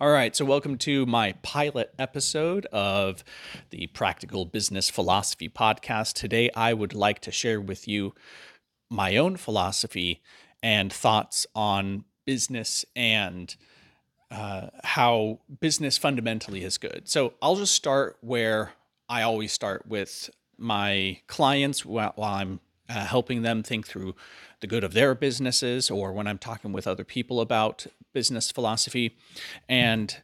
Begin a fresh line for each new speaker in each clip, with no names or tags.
All right, so welcome to my pilot episode of the Practical Business Philosophy podcast. Today, I would like to share with you my own philosophy and thoughts on business and uh, how business fundamentally is good. So, I'll just start where I always start with my clients while, I'm uh, helping them think through the good of their businesses or when I'm talking with other people about business philosophy. And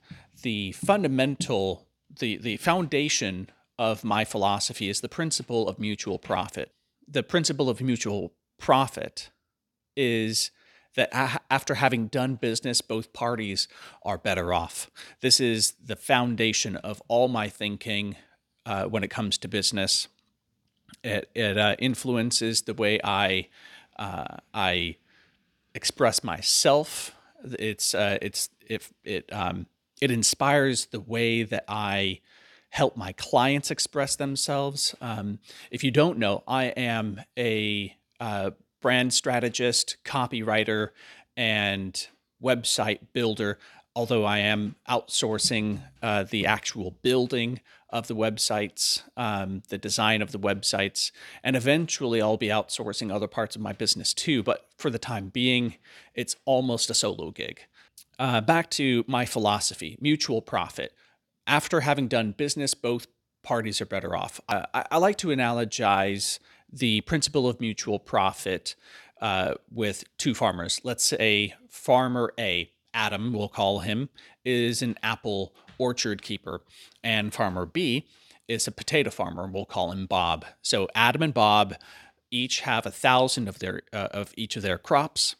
the fundamental, the, the foundation of my philosophy is the principle of mutual profit. The principle of mutual profit is that after having done business, both parties are better off. This is the foundation of all my thinking uh, when it comes to business. It, it uh, influences the way I uh, I express myself. It's uh, it's if it um, it inspires the way that I help my clients express themselves. Um, if you don't know, I am a uh, brand strategist, copywriter, and website builder although I am outsourcing uh, the actual building of the websites, um, the design of the websites, and eventually I'll be outsourcing other parts of my business too. But for the time being, it's almost a solo gig. Uh, back to my philosophy mutual profit. After having done business, both parties are better off. I, I, like to analogize the principle of mutual profit uh, with two farmers. Let's say farmer A Adam, we'll call him, is an apple orchard keeper, and farmer B is a potato farmer. We'll call him Bob. So Adam and Bob each have a thousand of their uh, of each of their crops.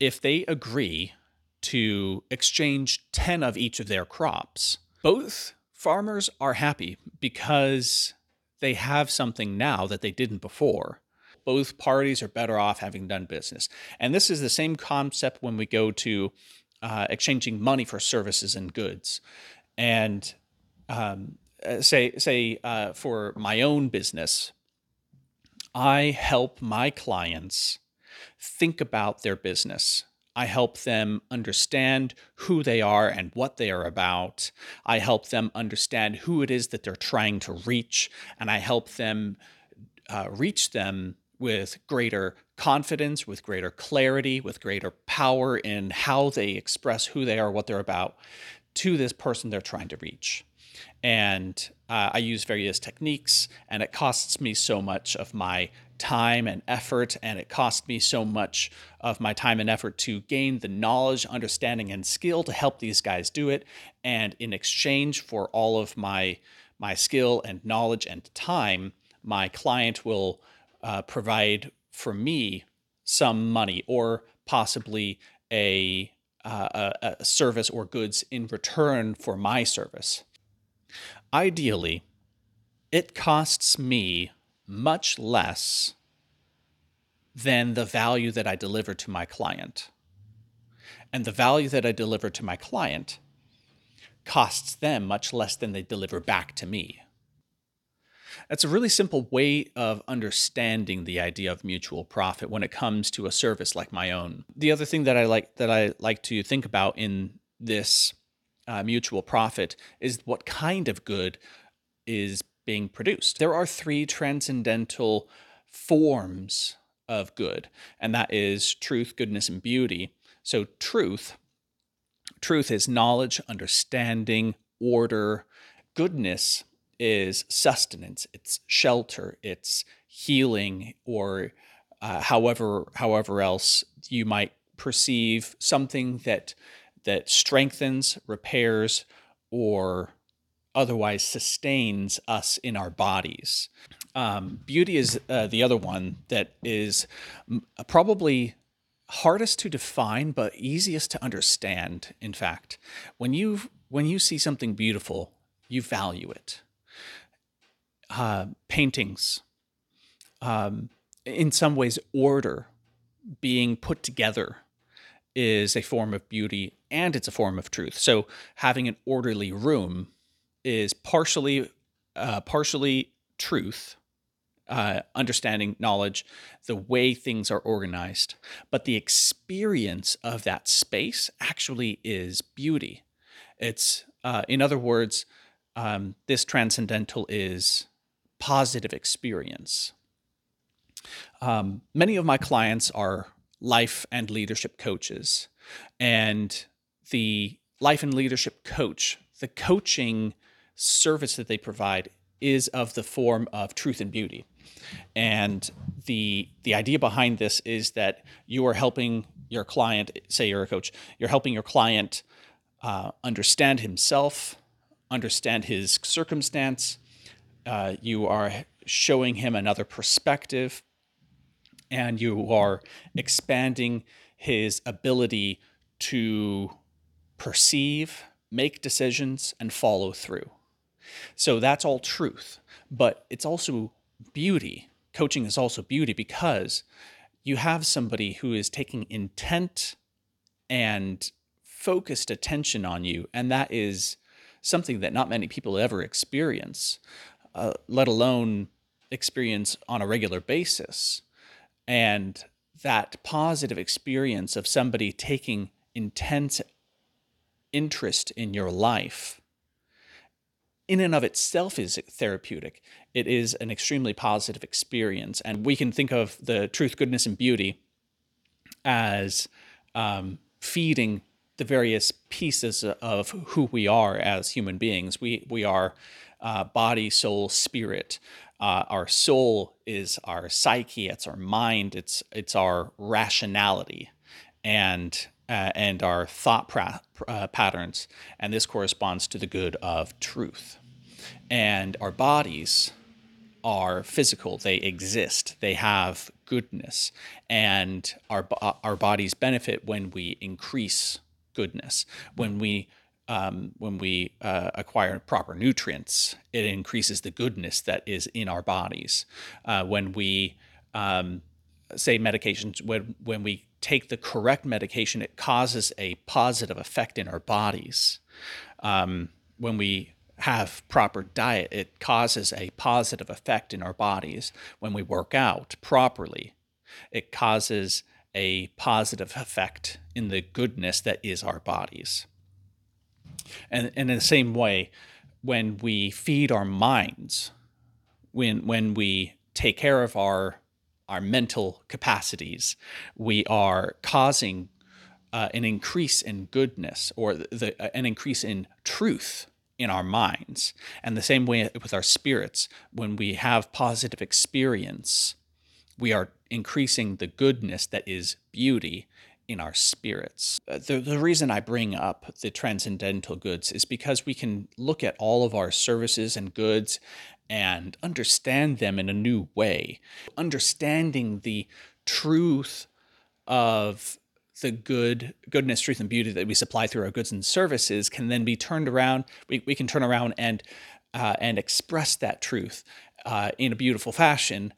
If they agree to exchange ten of each of their crops, both farmers are happy because they have something now that they didn't before both parties are better off having done business. And this is the same concept when we go to uh, exchanging money for services and goods. And um, uh, say, say uh, for my own business, I help my clients think about their business. I help them understand who they are and what they are about. I help them understand who it is that they're trying to reach, and I help them uh, reach them with greater confidence, with greater clarity, with greater power in how they express who they are, what they're about to this person they're trying to reach. And uh, I use various techniques, and it costs me so much of my time and effort, and it costs me so much of my time and effort to gain the knowledge, understanding, and skill to help these guys do it. And in exchange for all of my my skill and knowledge and time, my client will uh, provide for me some money or possibly a, uh, a, a service or goods in return for my service. Ideally, it costs me much less than the value that I deliver to my client. And the value that I deliver to my client costs them much less than they deliver back to me. That's a really simple way of understanding the idea of mutual profit when it comes to a service like my own. The other thing that I like that I like to think about in this uh, mutual profit is what kind of good is being produced. There are three transcendental forms of good, and that is truth, goodness, and beauty. So, truth, truth is knowledge, understanding, order. Goodness is sustenance, it's shelter, it's healing, or uh, however however else you might perceive something that that strengthens, repairs, or otherwise sustains us in our bodies. Um, beauty is uh, the other one that is probably hardest to define but easiest to understand in fact when you when you see something beautiful you value it uh, paintings, um, in some ways, order being put together is a form of beauty and it's a form of truth. So having an orderly room is partially uh, partially truth, uh, understanding, knowledge, the way things are organized, but the experience of that space actually is beauty. It's, uh, in other words, um, this transcendental is positive experience. Um, many of my clients are life and leadership coaches, and the life and leadership coach, the coaching service that they provide is of the form of truth and beauty. And the the idea behind this is that you are helping your client, say you're a coach, you're helping your client uh, understand himself, understand his circumstance. Uh, you are showing him another perspective, and you are expanding his ability to perceive, make decisions, and follow through. So that's all truth, but it's also beauty. Coaching is also beauty because you have somebody who is taking intent and focused attention on you, and that is something that not many people ever experience, uh, let alone experience on a regular basis. And that positive experience of somebody taking intense interest in your life in and of itself is therapeutic. It is an extremely positive experience. And we can think of the truth, goodness, and beauty as um, feeding the various pieces of who we are as human beings. We, we are uh, body, soul, spirit. Uh, our soul is our psyche, it's our mind, it's, it's our rationality. And uh, and our thought pra- uh, patterns, and this corresponds to the good of truth. And our bodies are physical; they exist, they have goodness, and our our bodies benefit when we increase goodness. When we um, when we uh, acquire proper nutrients, it increases the goodness that is in our bodies. Uh, when we um, say medications, when when we take the correct medication, it causes a positive effect in our bodies. Um, when we have proper diet, it causes a positive effect in our bodies. When we work out properly, it causes a positive effect in the goodness that is our bodies. And, and in the same way, when we feed our minds, when, when we take care of our our mental capacities, we are causing uh, an increase in goodness or the, uh, an increase in truth in our minds. And the same way with our spirits, when we have positive experience, we are increasing the goodness that is beauty in our spirits. Uh, the, the reason I bring up the transcendental goods is because we can look at all of our services and goods and understand them in a new way. Understanding the truth of the good goodness truth and beauty that we supply through our goods and services can then be turned around we, we can turn around and uh, and express that truth uh, in a beautiful fashion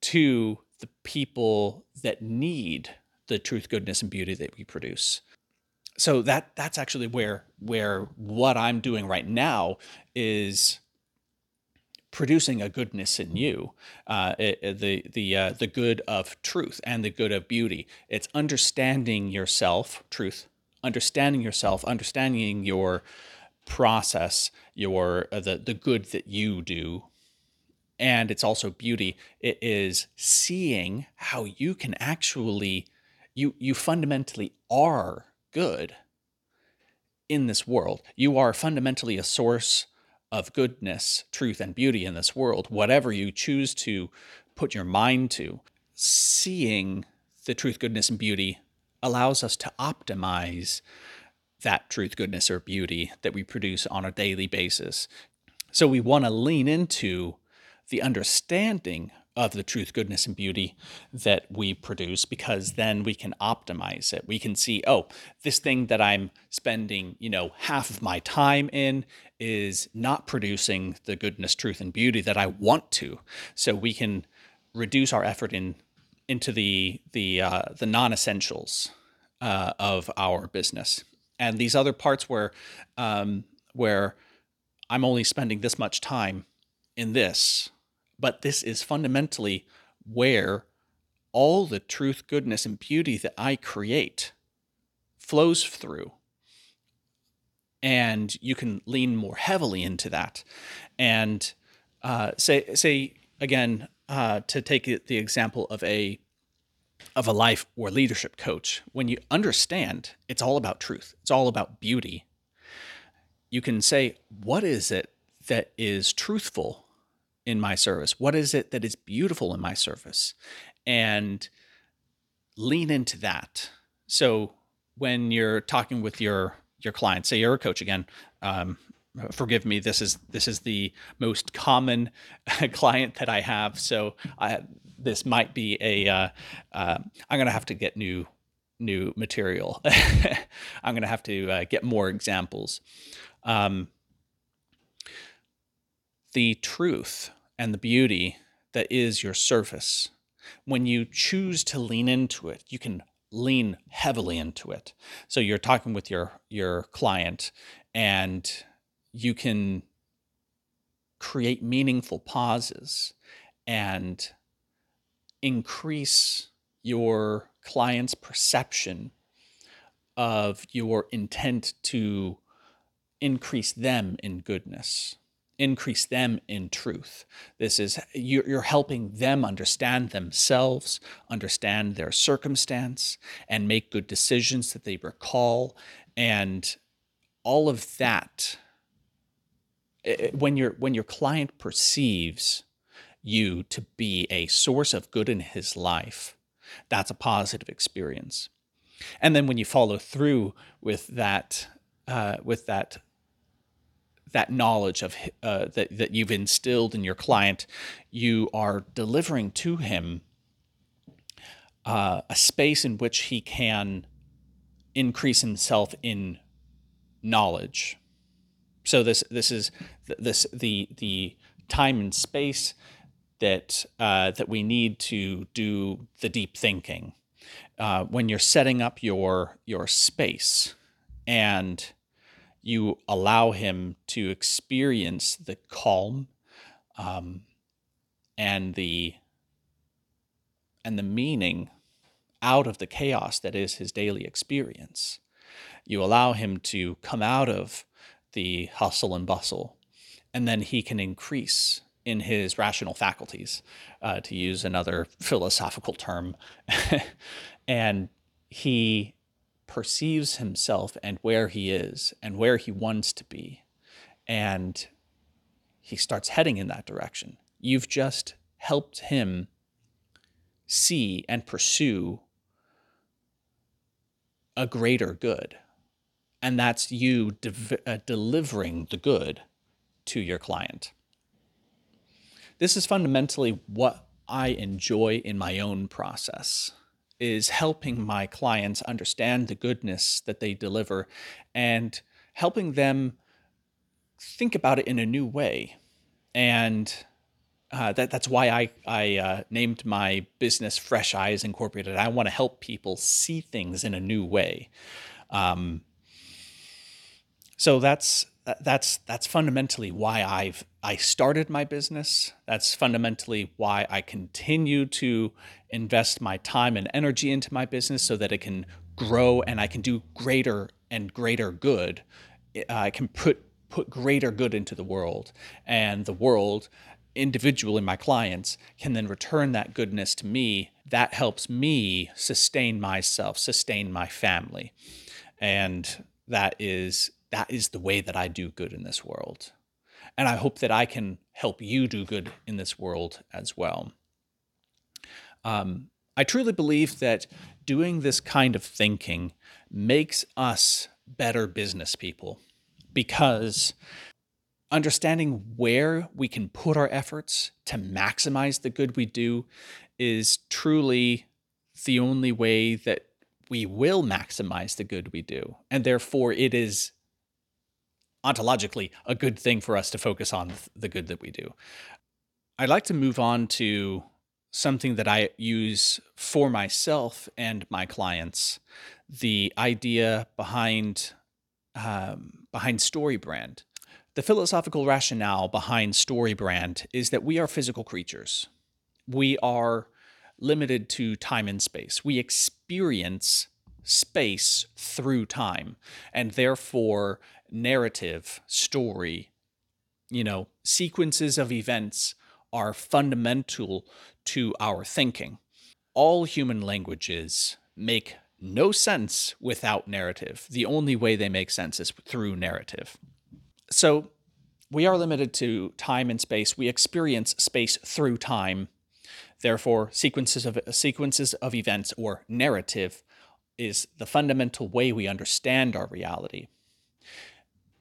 to the people that need the truth goodness and beauty that we produce so that that's actually where where what i'm doing right now is producing a goodness in you, uh, it, the the uh, the good of truth and the good of beauty. It's understanding yourself, truth, understanding yourself, understanding your process, your uh, the the good that you do, and it's also beauty. It is seeing how you can actually you you fundamentally are good in this world. You are fundamentally a source of goodness, truth, and beauty in this world, whatever you choose to put your mind to, seeing the truth, goodness, and beauty allows us to optimize that truth, goodness, or beauty that we produce on a daily basis. So we want to lean into the understanding of the truth, goodness, and beauty that we produce because then we can optimize it. We can see, oh, this thing that I'm spending, you know, half of my time in is not producing the goodness, truth, and beauty that I want to. So we can reduce our effort in into the the uh, the non-essentials uh, of our business, and these other parts where um, where I'm only spending this much time in this but this is fundamentally where all the truth, goodness, and beauty that I create flows through. and you can lean more heavily into that. And uh, say say again uh, to take the example of a of a life or leadership coach, when you understand it's all about truth, it's all about beauty, you can say, what is it that is truthful in my service? What is it that is beautiful in my service? And lean into that. So when you're talking with your your client, say you're a coach again, um, forgive me this is this is the most common client that i have so I, this might be a uh, uh, i'm gonna have to get new new material i'm gonna have to uh, get more examples um, the truth and the beauty that is your service when you choose to lean into it you can lean heavily into it. So you're talking with your your client and you can create meaningful pauses and increase your client's perception of your intent to increase them in goodness increase them in truth this is you're helping them understand themselves understand their circumstance and make good decisions that they recall and all of that when your when your client perceives you to be a source of good in his life, that's a positive experience. And then when you follow through with that uh, with that that knowledge of uh, that that you've instilled in your client, you are delivering to him uh, a space in which he can increase himself in knowledge. So this this is this the the time and space that uh, that we need to do the deep thinking uh, when you're setting up your your space. And you allow him to experience the calm um, and the and the meaning out of the chaos that is his daily experience. You allow him to come out of the hustle and bustle. And then he can increase in his rational faculties, uh, to use another philosophical term. and he perceives himself and where he is and where he wants to be. And he starts heading in that direction. You've just helped him see and pursue a greater good and that's you de- uh, delivering the good to your client. This is fundamentally what I enjoy in my own process is helping my clients understand the goodness that they deliver and helping them think about it in a new way. And uh, that, that's why I, I uh, named my business Fresh Eyes Incorporated. I want to help people see things in a new way. Um, so that's that's that's fundamentally why I've I started my business. That's fundamentally why I continue to invest my time and energy into my business so that it can grow and I can do greater and greater good. I can put put greater good into the world and the world individually my clients can then return that goodness to me that helps me sustain myself sustain my family and that is that is the way that I do good in this world. And I hope that I can help you do good in this world as well. Um, I truly believe that doing this kind of thinking makes us better business people because understanding where we can put our efforts to maximize the good we do is truly the only way that we will maximize the good we do. And therefore, it is ontologically a good thing for us to focus on the good that we do. I'd like to move on to something that I use for myself and my clients the idea behind um, behind story brand. The philosophical rationale behind story brand is that we are physical creatures. We are limited to time and space. We experience space through time. And therefore, narrative, story, you know, sequences of events are fundamental to our thinking. All human languages make no sense without narrative. The only way they make sense is through narrative. So we are limited to time and space. We experience space through time. Therefore, sequences of sequences of events or narrative is the fundamental way we understand our reality.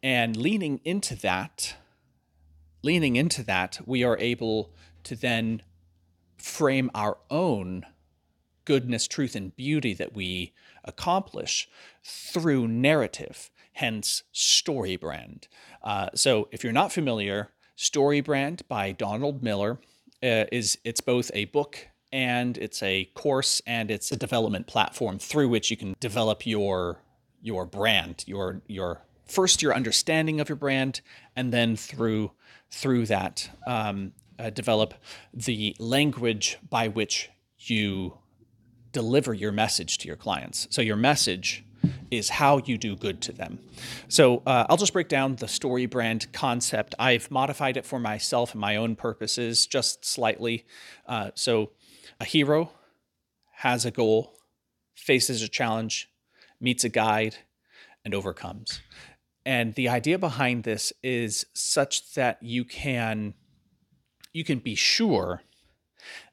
And leaning into that, leaning into that, we are able to then frame our own goodness, truth, and beauty that we accomplish through narrative, hence story brand. Uh, so if you're not familiar, Story Brand by Donald Miller uh, is it's both a book and it's a course and it's a development platform through which you can develop your your brand, your your first your understanding of your brand, and then through through that um, uh, develop the language by which you deliver your message to your clients. So your message is how you do good to them. So uh, I'll just break down the story brand concept. I've modified it for myself and my own purposes just slightly. Uh, so a hero has a goal, faces a challenge, meets a guide, and overcomes. And the idea behind this is such that you can you can be sure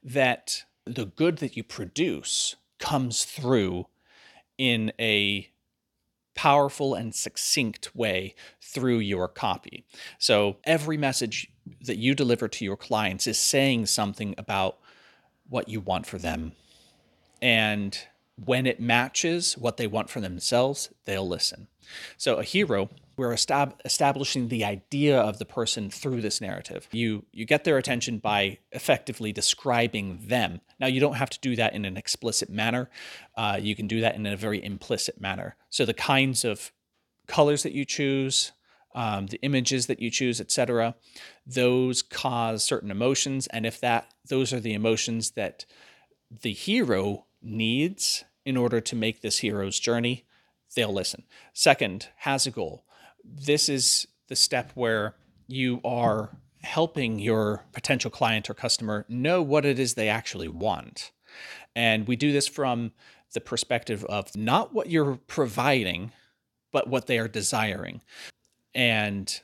that the good that you produce comes through in a powerful and succinct way through your copy. So every message that you deliver to your clients is saying something about what you want for them. And when it matches what they want for themselves, they'll listen. So a hero we're estab- establishing the idea of the person through this narrative. You you get their attention by effectively describing them. Now you don't have to do that in an explicit manner. Uh, you can do that in a very implicit manner. So the kinds of colors that you choose, um, the images that you choose, etc., those cause certain emotions, and if that those are the emotions that the hero needs in order to make this hero's journey, they'll listen. Second, has a goal this is the step where you are helping your potential client or customer know what it is they actually want. And we do this from the perspective of not what you're providing, but what they are desiring. And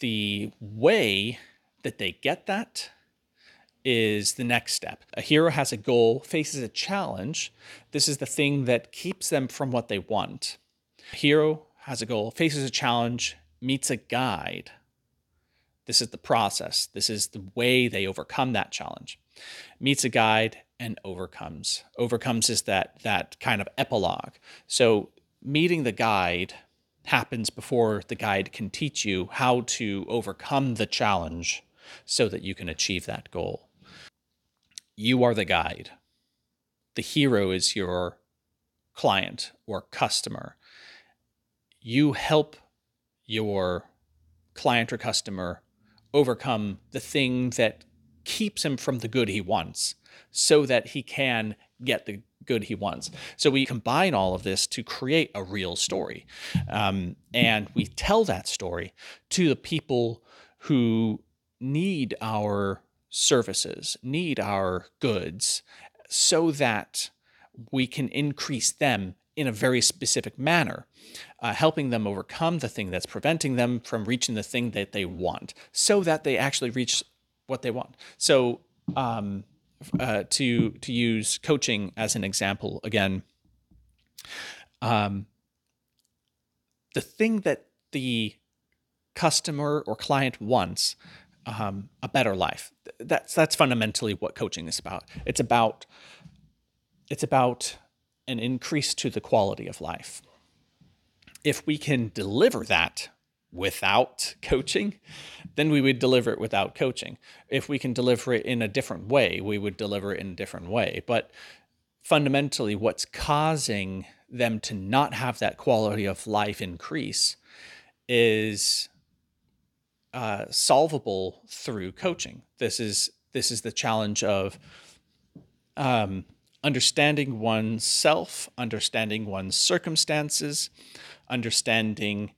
the way that they get that is the next step. A hero has a goal, faces a challenge. This is the thing that keeps them from what they want. A hero has a goal, faces a challenge, meets a guide. This is the process. This is the way they overcome that challenge. Meets a guide and overcomes. Overcomes is that that kind of epilogue. So meeting the guide happens before the guide can teach you how to overcome the challenge so that you can achieve that goal. You are the guide. The hero is your client or customer you help your client or customer overcome the thing that keeps him from the good he wants so that he can get the good he wants. So we combine all of this to create a real story. Um, and we tell that story to the people who need our services, need our goods, so that we can increase them in a very specific manner, uh, helping them overcome the thing that's preventing them from reaching the thing that they want, so that they actually reach what they want. So, um, uh, to to use coaching as an example again, um, the thing that the customer or client wants um, a better life. That's that's fundamentally what coaching is about. It's about it's about an increase to the quality of life. If we can deliver that without coaching, then we would deliver it without coaching. If we can deliver it in a different way, we would deliver it in a different way. But fundamentally, what's causing them to not have that quality of life increase is uh, solvable through coaching. This is this is the challenge of um, understanding oneself, understanding one's circumstances, understanding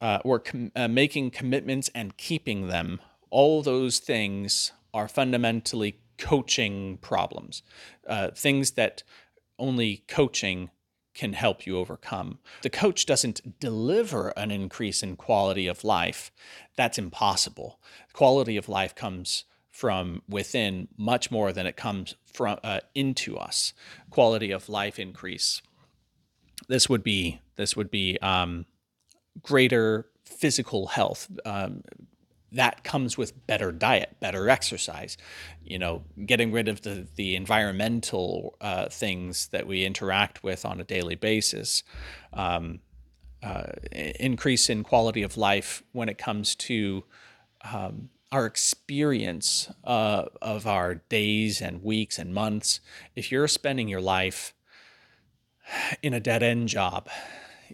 uh, or com- uh, making commitments and keeping them, all those things are fundamentally coaching problems, uh, things that only coaching can help you overcome. The coach doesn't deliver an increase in quality of life. That's impossible. Quality of life comes from within much more than it comes from uh, into us. Quality of life increase. This would be this would be um, greater physical health, um, that comes with better diet, better exercise, you know, getting rid of the, the environmental uh, things that we interact with on a daily basis, um, uh, increase in quality of life when it comes to um, our experience uh, of our days and weeks and months. If you're spending your life in a dead end job,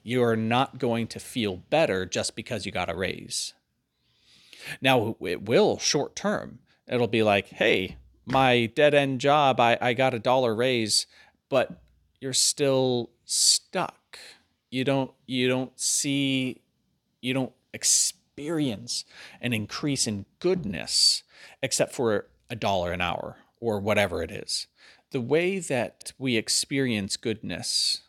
you're not going to feel better just because you got a raise now it will short term. It'll be like, hey, my dead end job, I, I got a dollar raise, but you're still stuck. You don't you don't see you don't experience an increase in goodness except for a dollar an hour or whatever it is. The way that we experience goodness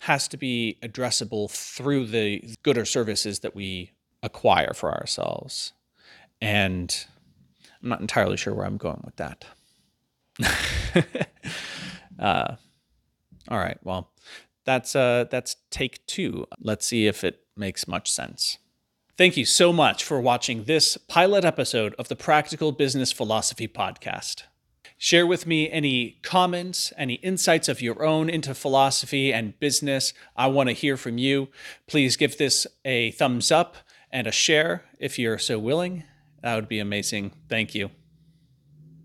has to be addressable through the good or services that we acquire for ourselves. And I'm not entirely sure where I'm going with that. uh, all right. Well, that's uh, that's take two. Let's see if it makes much sense. Thank you so much for watching this pilot episode of the Practical Business Philosophy Podcast. Share with me any comments, any insights of your own into philosophy and business. I want to hear from you. Please give this a thumbs up and a share if you're so willing. That would be amazing. Thank you.